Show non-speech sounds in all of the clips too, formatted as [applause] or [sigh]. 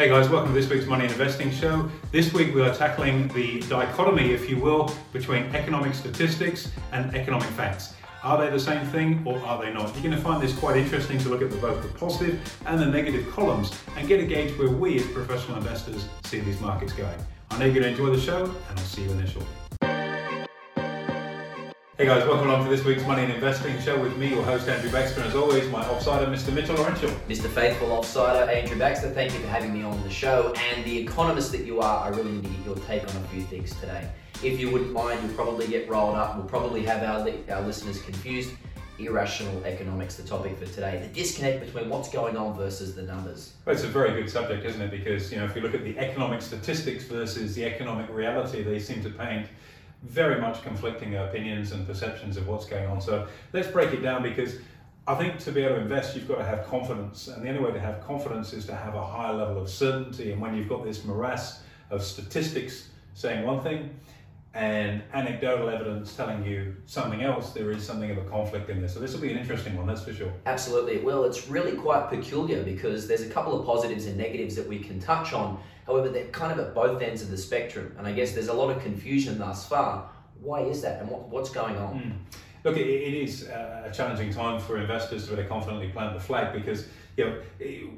Hey guys, welcome to this week's Money Investing Show. This week we are tackling the dichotomy, if you will, between economic statistics and economic facts. Are they the same thing or are they not? You're going to find this quite interesting to look at the, both the positive and the negative columns and get a gauge where we as professional investors see these markets going. I know you're going to enjoy the show and I'll see you in there shortly. Hey guys, welcome along to this week's Money and Investing Show with me, your host Andrew Baxter, and as always, my offsider, Mr. Mitchell Laurential. Mr. Faithful Offsider, Andrew Baxter, thank you for having me on the show. And the economist that you are, I really need to get your take on a few things today. If you wouldn't mind, you'll probably get rolled up. We'll probably have our, our listeners confused. Irrational economics, the topic for today. The disconnect between what's going on versus the numbers. Well, it's a very good subject, isn't it? Because you know, if you look at the economic statistics versus the economic reality, they seem to paint very much conflicting opinions and perceptions of what's going on. So let's break it down because I think to be able to invest, you've got to have confidence, and the only way to have confidence is to have a high level of certainty. And when you've got this morass of statistics saying one thing and anecdotal evidence telling you something else, there is something of a conflict in there. So this will be an interesting one, that's for sure. Absolutely, Well. It's really quite peculiar because there's a couple of positives and negatives that we can touch on. However, they're kind of at both ends of the spectrum, and I guess there's a lot of confusion thus far. Why is that, and what, what's going on? Mm. Look, it, it is a challenging time for investors to really confidently plant the flag because you know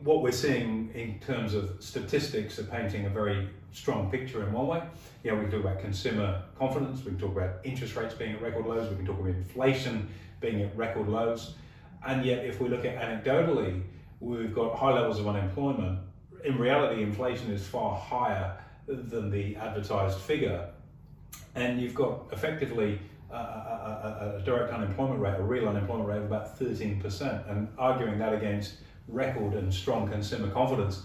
what we're seeing in terms of statistics are painting a very strong picture in one way. You know, we can talk about consumer confidence, we can talk about interest rates being at record lows, we can talk about inflation being at record lows, and yet if we look at anecdotally, we've got high levels of unemployment. In reality, inflation is far higher than the advertised figure, and you've got effectively a, a, a, direct unemployment rate, a real unemployment rate of about 13%, and arguing that against record and strong consumer confidence,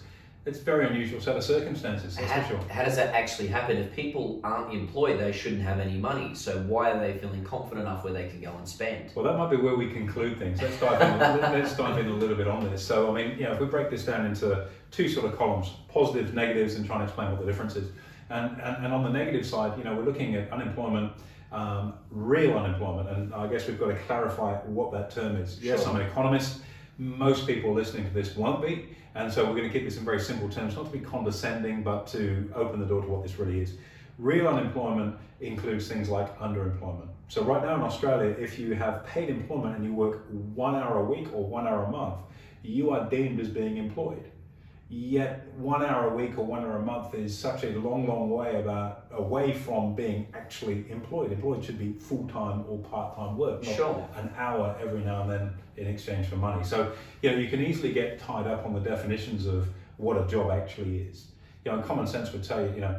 it's a very unusual set of circumstances, that's how, for sure. How does that actually happen? If people aren't employed, they shouldn't have any money. So why are they feeling confident enough where they can go and spend? Well, that might be where we conclude things. Let's dive in. let's dive in a little bit on this. So, I mean, you know, if we break this down into two sort of columns, positives, negatives, and trying to explain what the difference is. And, and, and on the negative side, you know, we're looking at unemployment, um, real unemployment, and I guess we've got to clarify what that term is. Yes, Sure. I'm an economist. Most people listening to this won't be, and so we're going to keep this in very simple terms, not to be condescending, but to open the door to what this really is. Real unemployment includes things like underemployment. So right now in Australia, if you have paid employment and you work one hour a week or one hour a month, you are deemed as being employed. Yet one hour a week or one hour a month is such a long, long way about away from being actually employed. Employed should be full time or part time work, not Sure. an hour every now and then in exchange for money. So you know you can easily get tied up on the definitions of what a job actually is. You know, common sense would tell you, you know,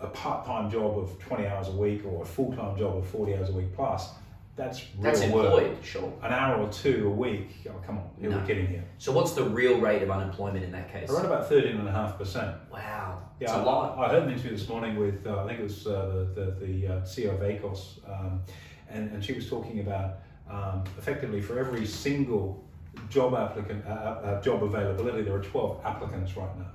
a part time job of 20 hours a week or a full time job of 40 hours a week plus, that's real That's work. sure. An hour or two a week, oh, come on, you're No. kidding here? So what's the real rate of unemployment in that case? Around about 13.5%. Wow, Yeah, a lot. I, I heard an interview this morning with, uh, I think it was uh, the, the, the uh, CEO of ACOSS, um, and, and she was talking about um, effectively for every single job applicant, uh, uh, job availability, there are 12 applicants right now.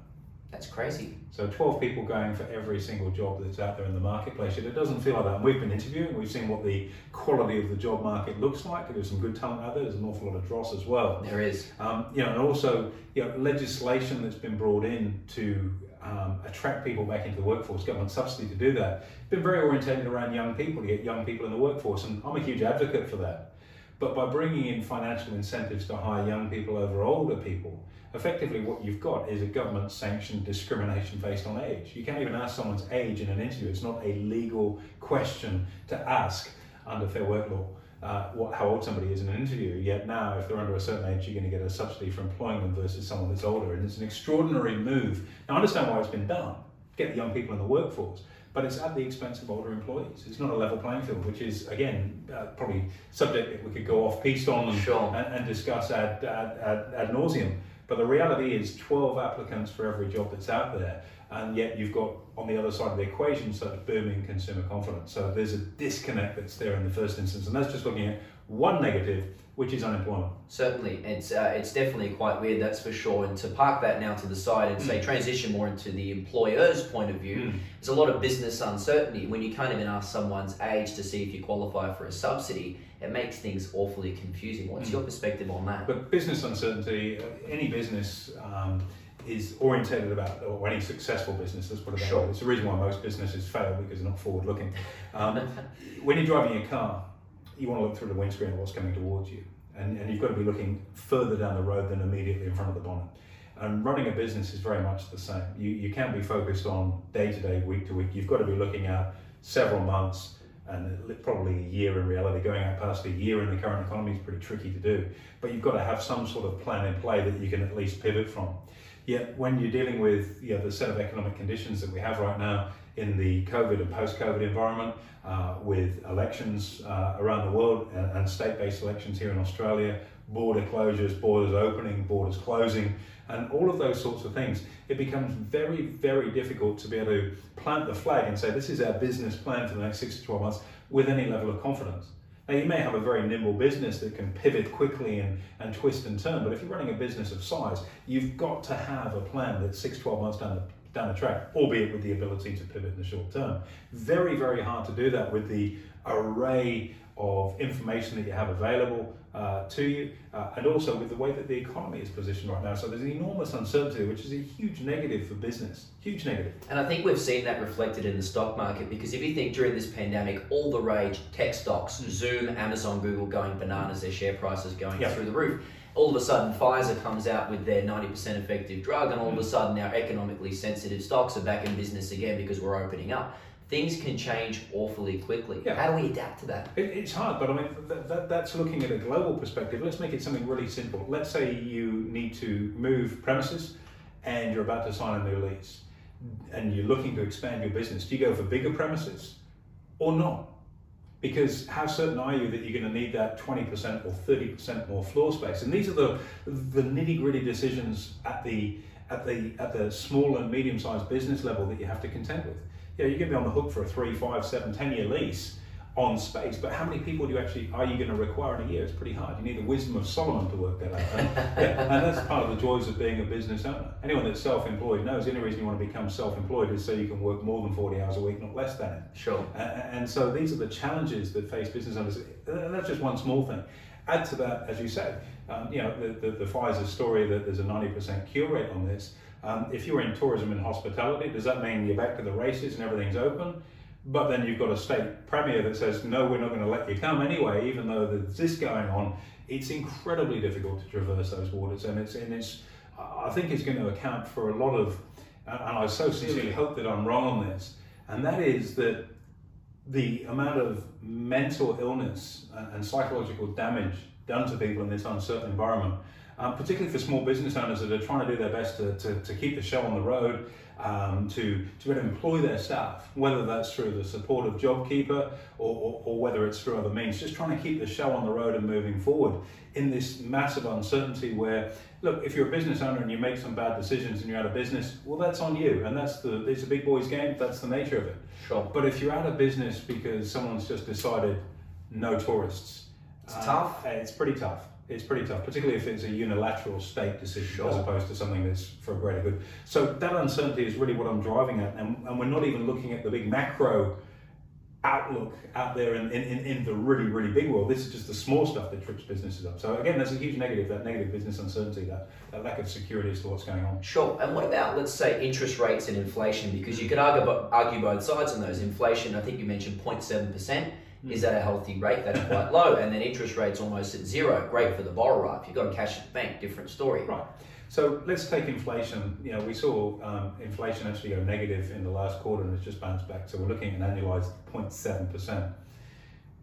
That's crazy. So 12 people going for every single job that's out there in the marketplace. Yet it doesn't feel like that. And we've been interviewing, we've seen what the quality of the job market looks like. There's some good talent out there, there's an awful lot of dross as well. There is. Um, you know, and also you know, legislation that's been brought in to um, attract people back into the workforce, government subsidy to do that, It's been very orientated around young people to get young people in the workforce, and I'm a huge advocate for that. But by bringing in financial incentives to hire young people over older people, effectively what you've got is a government sanctioned discrimination based on age. You can't even ask someone's age in an interview. It's not a legal question to ask under Fair Work law. Uh, what, how old somebody is in an interview. Yet now, if they're under a certain age, you're going to get a subsidy for employing them versus someone that's older. And it's an extraordinary move. Now, I understand why it's been done, get young people in the workforce, but it's at the expense of older employees. It's not a level playing field, which is, again, uh, probably subject that we could go off piece on and, Sure. and, and discuss ad, ad, ad, ad nauseum. But the reality is 12 applicants for every job that's out there. And yet you've got on the other side of the equation such booming consumer confidence. So there's a disconnect that's there in the first instance. And that's just looking at one negative, which is unemployment. Certainly, it's uh, it's definitely quite weird, that's for sure. And to park that now to the side and say transition more into the employer's point of view, Mm. there's a lot of business uncertainty when you can't even ask someone's age to see if you qualify for a subsidy. It makes things awfully confusing. What's Mm. your perspective on that? But business uncertainty, uh, any business, um, is orientated about, or any successful business, let's put it that Sure. way. It's the reason why most businesses fail because they're not forward looking. Um, when you're driving your car, you want to look through the windscreen at what's coming towards you. And, and you've got to be looking further down the road than immediately in front of the bonnet. And running a business is very much the same. You, you can't be focused on day to day, week to week. You've got to be looking at several months and probably a year in reality. Going out past a year in the current economy is pretty tricky to do. But you've got to have some sort of plan in play that you can at least pivot from. Yet when you're dealing with you know, the set of economic conditions that we have right now in the COVID and post-COVID environment, uh, with elections uh, around the world and, and state-based elections here in Australia, border closures, borders opening, borders closing, and all of those sorts of things, it becomes very, very difficult to be able to plant the flag and say this is our business plan for the next six to 12 months with any level of confidence. Now, you may have a very nimble business that can pivot quickly and, and twist and turn, but if you're running a business of size, you've got to have a plan that's six, 12 months down the, down the track, albeit with the ability to pivot in the short term. Very, very hard to do that with the array of information that you have available uh, to you, uh, and also with the way that the economy is positioned right now. So there's enormous uncertainty, which is a huge negative for business. Huge negative. And I think we've seen that reflected in the stock market because if you think during this pandemic, all the rage, tech stocks, Zoom, Amazon, Google going bananas, their share prices going Yeah. through the roof. All of a sudden, Pfizer comes out with their 90% effective drug, and all Mm. of a sudden, our economically sensitive stocks are back in business again because we're opening up. Things can change awfully quickly. Yeah. How do we adapt to that? It, it's hard, but I mean, that, that, that's looking at a global perspective. Let's make it something really simple. Let's say you need to move premises and you're about to sign a new lease and you're looking to expand your business. Do you go for bigger premises or not? Because how certain are you that you're going to need that 20% or 30% more floor space? And these are the, the nitty gritty decisions at the, at, the, at the small and medium sized business level that you have to contend with. Yeah, you're going to be on the hook for a three, five, seven, ten year lease on space, but how many people do you actually are you going to require in a year? It's pretty hard. You need the wisdom of Solomon to work that out. And, [laughs] yeah, and that's part of the joys of being a business owner. Anyone that's self-employed knows the only reason you want to become self-employed is so you can work more than 40 hours a week, not less than it. Sure. And so these are the challenges that face business owners. Uh, That's just one small thing. Add to that, as you said, um, you know, the, the, the Pfizer story that there's a 90% cure rate on this. Um, if you're in tourism and hospitality, does that mean you're back to the races and everything's open? But then you've got a state premier that says, no, we're not going to let you come anyway, even though there's this going on. It's incredibly difficult to traverse those waters, and it's and it's. I think it's going to account for a lot of, and I so sincerely hope that I'm wrong on this, and that is that the amount of mental illness and psychological damage done to people in this uncertain environment, um, particularly for small business owners that are trying to do their best to, to, to keep the show on the road, um, to, to employ their staff, whether that's through the support of JobKeeper or, or, or whether it's through other means, just trying to keep the show on the road and moving forward in this massive uncertainty where, look, if you're a business owner and you make some bad decisions and you're out of business, well, that's on you. And that's the, it's a big boys game, that's the nature of it. Sure. But if you're out of business because someone's just decided no tourists, It's uh, tough. It's pretty tough. It's pretty tough, particularly if it's a unilateral state decision Sure. as opposed to something that's for a greater good. So that uncertainty is really what I'm driving at, and, and we're not even looking at the big macro outlook out there in, in, in the really, really big world. This is just the small stuff that trips businesses up. So again, there's a huge negative, that negative business uncertainty, that, that lack of security as to what's going on. Sure. And what about, let's say, interest rates and inflation? Because you could argue, argue both sides on those. Inflation, I think you mentioned 0.7%. Is that a healthy rate? That's quite low. And then interest rates almost at zero. Great for the borrower. If you've got a cash at the bank, different story. Right. So let's take inflation. You know, we saw um, inflation actually go negative in the last quarter and it's just bounced back. So we're looking at an annualized 0.7%.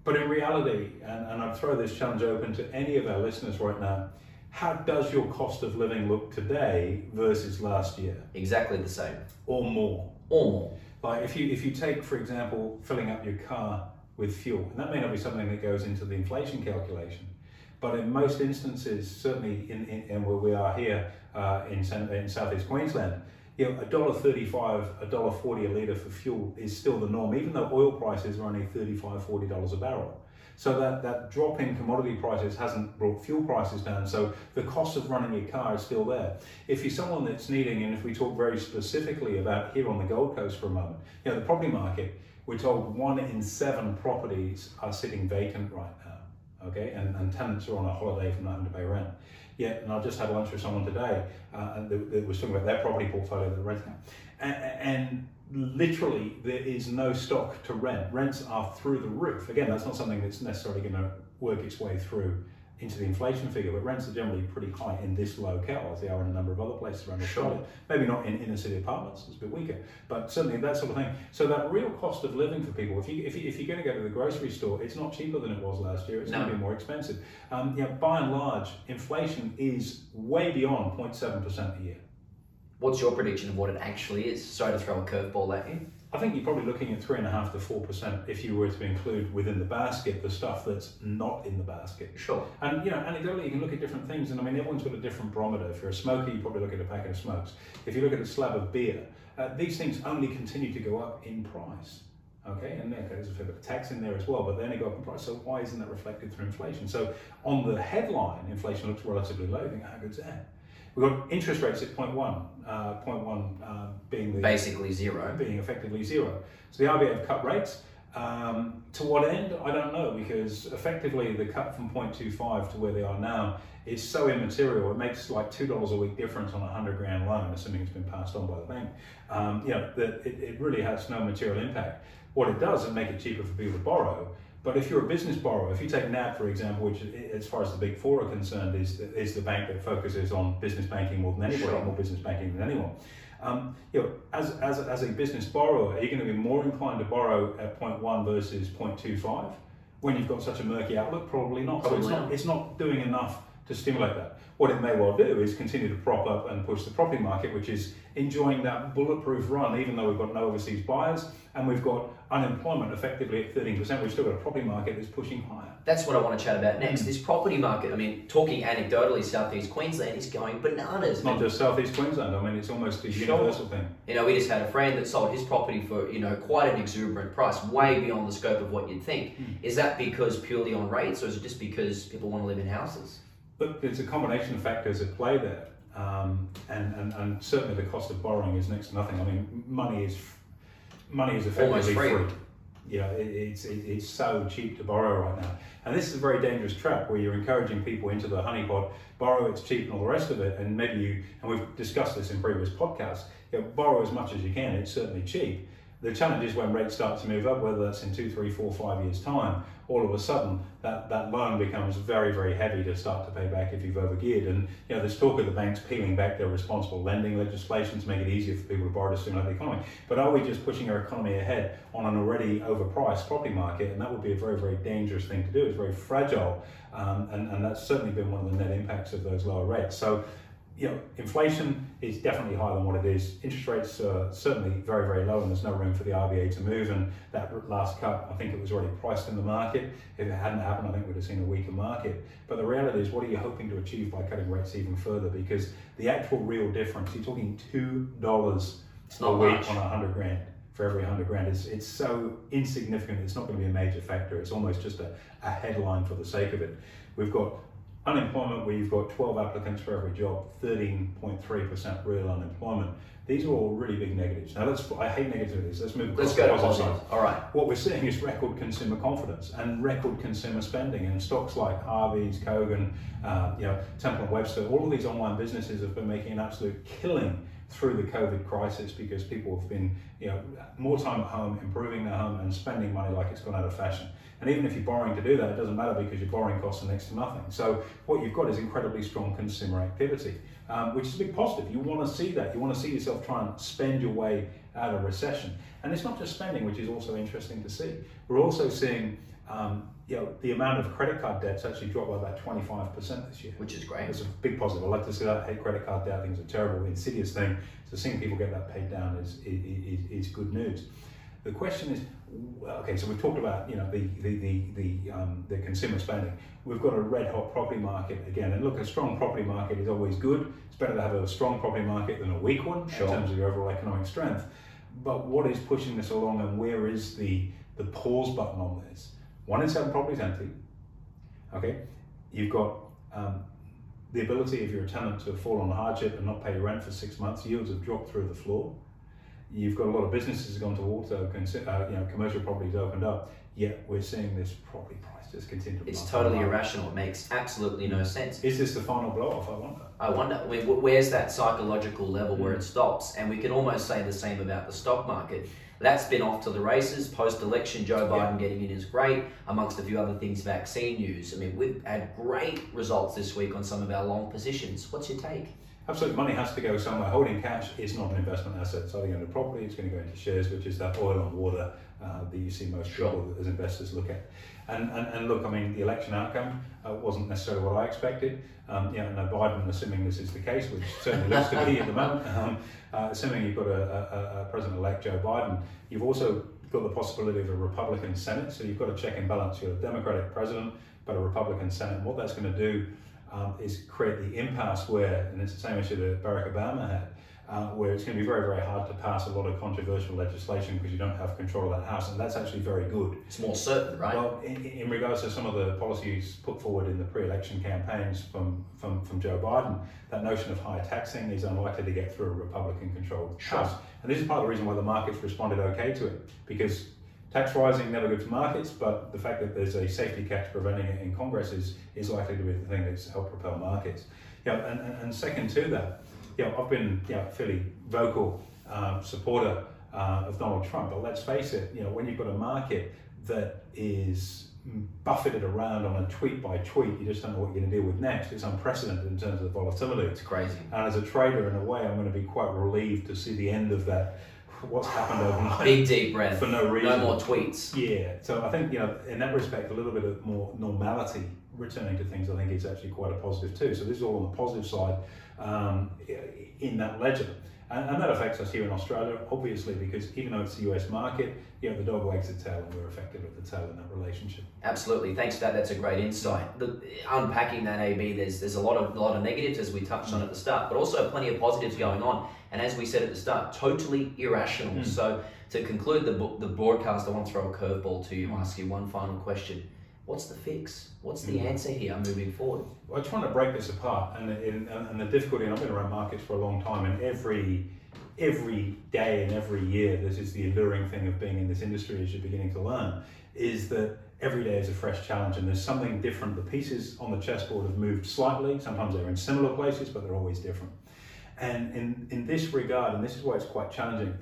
But in reality, and, and I'd throw this challenge open to any of our listeners right now, how does your cost of living look today versus last year Exactly the same. or more? Or more. Like if you if you take, for example, filling up your car with fuel, and that may not be something that goes into the inflation calculation, but in most instances, certainly in, in, in where we are here uh, in, in southeast Queensland, you know, a dollar thirty-five, a litre for fuel is still the norm, even though oil prices are only 35 40 dollars a barrel. So that, that drop in commodity prices hasn't brought fuel prices down. So the cost of running your car is still there. If you're someone that's needing, and if we talk very specifically about here on the Gold Coast for a moment, you know, the property market, we're told one in seven properties are sitting vacant right now. Okay, and, and tenants are on a holiday from not having to pay rent. Yeah, and I just had lunch with someone today uh, that, was talking about their property portfolio that they're renting. And, and literally, there is no stock to rent. Rents are through the roof. Again, that's not something that's necessarily going to work its way through into the inflation figure, but rents are generally pretty high in this locale as they are in a number of other places around Australia. Sure. Maybe not in inner city apartments, it's a bit weaker, but certainly that sort of thing. So that real cost of living for people, if, you, if, you, if you're going to go to the grocery store, it's not cheaper than it was last year, it's No. going to be more expensive. Um, know, by and large, inflation is way beyond 0.7% a year. What's your prediction of what it actually is? Sorry to throw a curveball at you. I think you're probably looking at three and a half to four percent if you were to include within the basket the stuff that's not in the basket. Sure. And you know, anecdotally, you can look at different things, and I mean, everyone's got a different barometer. If you're a smoker, you probably look at a packet of smokes. If you look at a slab of beer, uh, these things only continue to go up in price. Okay, and there- there's a fair bit of tax in there as well, but they only go up in price. So why isn't that reflected through inflation? So on the headline, inflation looks relatively low. You think, how good's that? We've got interest rates at 0.1, uh, 0.1 uh, being the Basically zero. being effectively zero. So the RBA have cut rates. Um, to what end? I don't know because effectively the cut from 0.25 to where they are now is so immaterial. It makes like two dollars a week difference on a hundred grand loan, assuming it's been passed on by the bank. Um, you know that it, it really has no material impact. What it does is make it cheaper for people to borrow. But if you're a business borrower, if you take NAB for example, which as far as the big four are concerned is the, is the bank that focuses on business banking more than anybody, Sure. more business banking than anyone. Um, you know, as, as, as a business borrower, are you going to be more inclined to borrow at 0.1 versus 0.25 when you've got such a murky outlook? Probably not. so it's not, not. it's not doing enough to stimulate that. What it may well do is continue to prop up and push the property market, which is enjoying that bulletproof run, even though we've got no overseas buyers and we've got unemployment effectively at 13%. We've still got a property market that's pushing higher. That's what I want to chat about next. This property market, I mean, talking anecdotally, Southeast Queensland is going bananas. Not just southeast Queensland. I mean, it's almost a Sure. universal thing. You know, we just had a friend that sold his property for, you know, quite an exuberant price, way beyond the scope of what you'd think. Hmm. Is that because purely on rates, or is it just because people want to live in houses? Look, there's a combination of factors at play there, um, and, and, and certainly the cost of borrowing is next to nothing. I mean, money is money is effectively free. You know, it, it's it, it's so cheap to borrow right now, and this is a very dangerous trap where you're encouraging people into the honeypot, borrow, it's cheap, and all the rest of it, and maybe you and we've discussed this in previous podcasts. You know, borrow as much as you can; it's certainly cheap. The challenge is when rates start to move up, whether that's in two, three, four, five years' time, all of a sudden that, that loan becomes very, very heavy to start to pay back if you've overgeared. And you know, there's talk of the banks peeling back their responsible lending legislation to make it easier for people to borrow to stimulate the economy. But are we just pushing our economy ahead on an already overpriced property market? And that would be a very, very dangerous thing to do. It's very fragile, um, and, and that's certainly been one of the net impacts of those lower rates. So you know, inflation is definitely higher than what it is. Interest rates are certainly very, very low, and there's no room for the RBA to move. And that last cut, I think it was already priced in the market. If it hadn't happened, I think we'd have seen a weaker market. But the reality is, what are you hoping to achieve by cutting rates even further? Because the actual real difference, you're talking two dollars It's a week much. on a hundred grand for every hundred grand. It's it's so insignificant. It's not going to be a major factor. It's almost just a, a headline for the sake of it. We've got unemployment where you've got 12 applicants for every job, 13.3% real unemployment. These are all really big negatives. Now let's I hate negativities. Let's move Let's across go to the positive positive. All right. What we're seeing is record consumer confidence and record consumer spending, and stocks like Harvey's, Kogan, uh, you know, Temple and Webster, all of these online businesses have been making an absolute killing through the COVID crisis because people have been, you know, more time at home, improving their home, and spending money like it's gone out of fashion. And even if you're borrowing to do that, it doesn't matter because your borrowing costs are next to nothing. So what you've got is incredibly strong consumer activity, um, which is a big positive. You want to see that. You want to see yourself try and spend your way out of recession. And it's not just spending, which is also interesting to see. We're also seeing, um, you know, the amount of credit card debts actually dropped by about 25% this year. Which is great. It's a big positive. I like to see that. Hate credit card debt. I think it's a terrible, insidious thing. So seeing people get that paid down is, is, is good news. The question is, okay, so we've talked about you know the the the the, um, the consumer spending. We've got a red hot property market again, and look, a strong property market is always good. It's better to have a strong property market than a weak one Sure. in terms of your overall economic strength. But what is pushing this along, and where is the the pause button on this? One in seven properties empty. Okay, you've got um, the ability of your tenant to fall on hardship and not pay rent for six months. Yields have dropped through the floor. You've got a lot of businesses gone to water, uh, you know, commercial properties opened up. yet we're seeing this property price just continue to It's totally up. irrational. It makes absolutely no sense. Is this the final blow off? I wonder. I wonder I mean, wh- where's that psychological level where Mm. it stops? And we can almost say the same about the stock market. That's been off to the races. Post election, Joe Yeah. Biden getting in is great, amongst a few other things, vaccine news. I mean, we've had great results this week on some of our long positions. What's your take? Absolutely, money has to go somewhere. Holding cash is not an investment asset. It's either going to property, it's going to go into shares, which is that oil and water uh, that you see most people as investors look at. And, and, and look, I mean, the election outcome uh, wasn't necessarily what I expected. Um, you know, no Biden, assuming this is the case, which certainly looks to be at the moment, [laughs] um, uh, assuming you've got a, a, a President-elect Joe Biden, you've also got the possibility of a Republican Senate. So you've got a check and balance. You've got a Democratic president, but a Republican Senate. And what that's going to do um, is create the impasse where, and it's the same issue that Barack Obama had, uh, where it's going to be very, very hard to pass a lot of controversial legislation because you don't have control of that house, and that's actually very good. It's more certain, right? Well, in, in regards to some of the policies put forward in the pre-election campaigns from, from, from Joe Biden, that notion of high taxing is unlikely to get through a Republican-controlled Sure. House. And this is part of the reason why the markets responded okay to it, because tax rising never good for markets, but the fact that there's a safety catch preventing it in Congress is, is likely to be the thing that's helped propel markets. Yeah, and, and, and second to that, you know, I've been you know, a fairly vocal um, supporter uh, of Donald Trump, but let's face it, you know, when you've got a market that is buffeted around on a tweet by tweet, you just don't know what you're going to deal with next. It's unprecedented in terms of the volatility. It's crazy. And as a trader, in a way, I'm going to be quite relieved to see the end of that. What's happened overnight [laughs] Big deep breath. for no reason. No more tweets. Yeah, so I think you know in that respect, a little bit of more normality returning to things. I think is actually quite a positive too. So this is all on the positive side um, in that ledger, and, and that affects us here in Australia, obviously, because even though it's the US market, you know the dog wags the tail, and we're affected with the tail in that relationship. Absolutely. Thanks for that. That's a great insight. The, unpacking that AB, there's there's a lot of lot of negatives as we touched on at the start, but also plenty of positives going on. And as we said at the start, totally irrational. Mm. So to conclude the the broadcast, I want to throw a curveball to you. Mm. Ask you one final question. What's the fix? What's the Mm. answer here moving forward? I trying to break this apart, and, and, and the difficulty, and I've been around markets for a long time, and every every day and every year, this is the alluring thing of being in this industry as you're beginning to learn, is that every day is a fresh challenge, and there's something different. The pieces on the chessboard have moved slightly. Sometimes they're in similar places, but they're always different. And in, in this regard, and this is why it's quite challenging,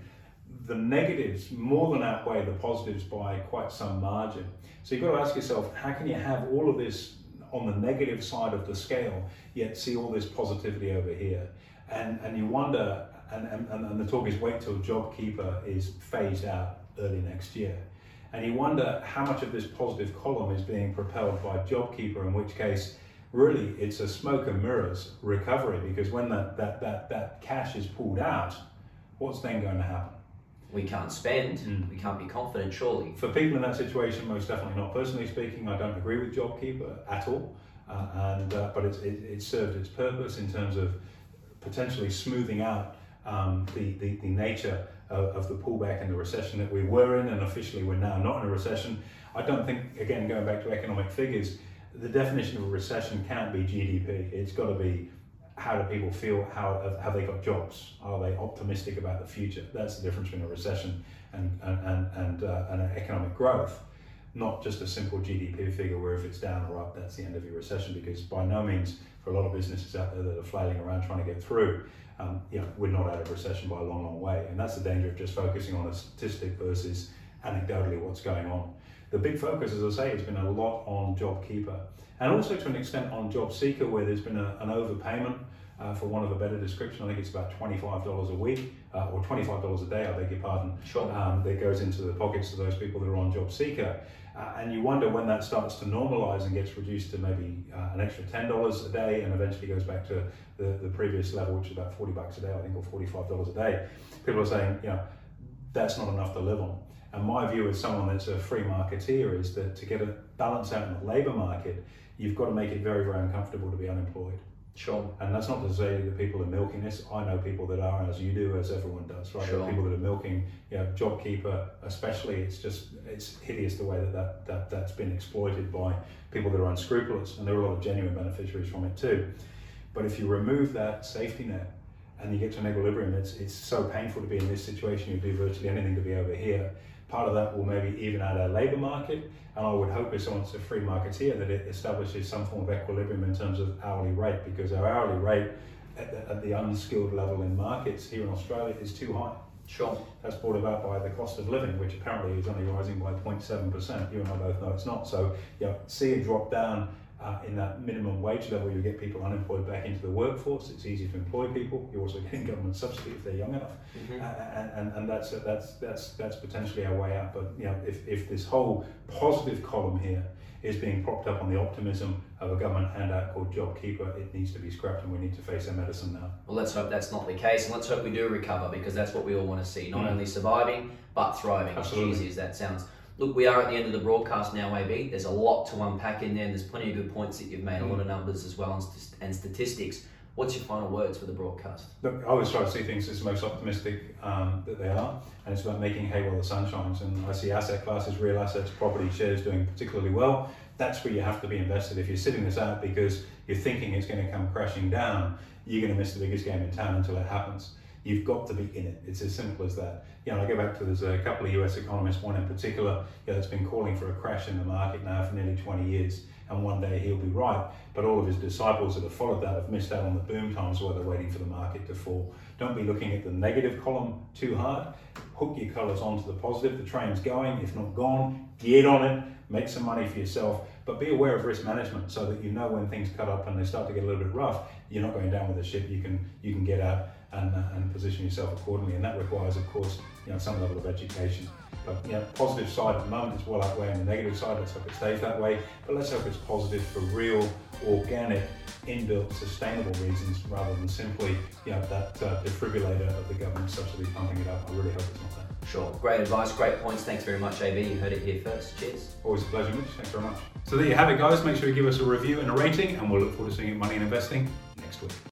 the negatives more than outweigh the positives by quite some margin. So you've got to ask yourself, how can you have all of this on the negative side of the scale, yet see all this positivity over here? And, and you wonder, and, and, and the talk is wait till JobKeeper is phased out early next year. And you wonder how much of this positive column is being propelled by JobKeeper, in which case, really, it's a smoke and mirrors recovery because when that, that, that, that cash is pulled out, what's then going to happen? We can't spend. Mm. We can't be confident, surely. For people in that situation, most definitely not. Personally speaking, I don't agree with JobKeeper at all. Uh, and uh, but it's, it, it served its purpose in terms of potentially smoothing out um, the, the, the nature of, of the pullback and the recession that we were in, and officially we're now not in a recession. I don't think, again, going back to economic figures, the definition of a recession can't be GDP. It's got to be how do people feel? How have they got jobs? Are they optimistic about the future? That's the difference between a recession and and and, uh, and economic growth, not just a simple GDP figure where if it's down or up, that's the end of your recession. Because by no means, for a lot of businesses out there that are flailing around trying to get through, um, you know, we're not out of recession by a long, long way. And that's the danger of just focusing on a statistic versus anecdotally what's going on. The big focus, as I say, has been a lot on JobKeeper and also to an extent on JobSeeker, where there's been a, an overpayment. Uh, for want of a better description, I think it's about $25 a week uh, or $25 a day, I beg your pardon, Sure. um, that goes into the pockets of those people that are on JobSeeker. Uh, and you wonder when that starts to normalize and gets reduced to maybe uh, an extra $10 a day and eventually goes back to the, the previous level, which is about 40 bucks a day, I think, or $45 a day. People are saying, you know, that's not enough to live on. And my view as someone that's a free marketeer is that to get a balance out in the labour market, you've got to make it very, very uncomfortable to be unemployed. Sure. And that's not to say that people are milking this. I know people that are, as you do, as everyone does, right? Sure. people that are milking, you know, JobKeeper, especially. It's just, it's hideous the way that, that, that that's been exploited by people that are unscrupulous. And there are a lot of genuine beneficiaries from it too. But if you remove that safety net and you get to an equilibrium, it's, it's so painful to be in this situation, You'd do virtually anything to be over here. Part of that will maybe even out our labour market, and I would hope if someone's a free marketeer that it establishes some form of equilibrium in terms of hourly rate, because our hourly rate at the, at the unskilled level in markets here in Australia is too high. Sure. That's brought about by the cost of living, which apparently is only rising by 0.7%. You and I both know it's not. So, you know, see a drop down uh, in that minimum wage level, you get people unemployed back into the workforce. It's easy to employ people. You're also [laughs] getting government subsidy if they're young enough, mm-hmm. uh, and, and, and that's that's that's that's potentially our way out. But you know, if, if this whole positive column here is being propped up on the optimism of a government handout called JobKeeper, it needs to be scrapped, and we need to face our medicine now. Well, let's hope that's not the case, and let's hope we do recover because that's what we all want to see: not mm. only surviving but thriving. Absolutely. As cheesy as that sounds. Look, we are at the end of the broadcast now, AB. There's a lot to unpack in there. and There's plenty of good points that you've made, a lot of numbers as well, and statistics. What's your final words for the broadcast? Look, I always try to see things as the most optimistic um, that they are, and it's about making hay while the sun shines. And I see asset classes, real assets, property shares doing particularly well. That's where you have to be invested. If you're sitting this out because you're thinking it's going to come crashing down, you're going to miss the biggest game in town until it happens. You've got to be in it. It's as simple as that. You know, I go back to there's a couple of US economists, one in particular, you know, that's been calling for a crash in the market now for nearly 20 years, and one day he'll be right. But all of his disciples that have followed that have missed out on the boom times while they're waiting for the market to fall. Don't be looking at the negative column too hard. Hook your colours onto the positive. The train's going, if not gone, get on it, make some money for yourself, but be aware of risk management so that you know when things cut up and they start to get a little bit rough, you're not going down with the ship. You can you can get out and, uh, and position yourself accordingly. And that requires, of course, you know, some level of education. But you know, positive side at the moment is well outweighing the negative side. Let's hope it stays that way. But let's hope it's positive for real, organic, inbuilt, sustainable reasons rather than simply you know that uh, defibrillator of the government subsidy pumping it up. I really hope it's not that. Sure. Great advice, great points. Thanks very much, AB. You heard it here first. Cheers. Always a pleasure, Mitch. Thanks very much. So there you have it, guys. Make sure you give us a review and a rating, and we'll look forward to seeing you at Money and Investing next week.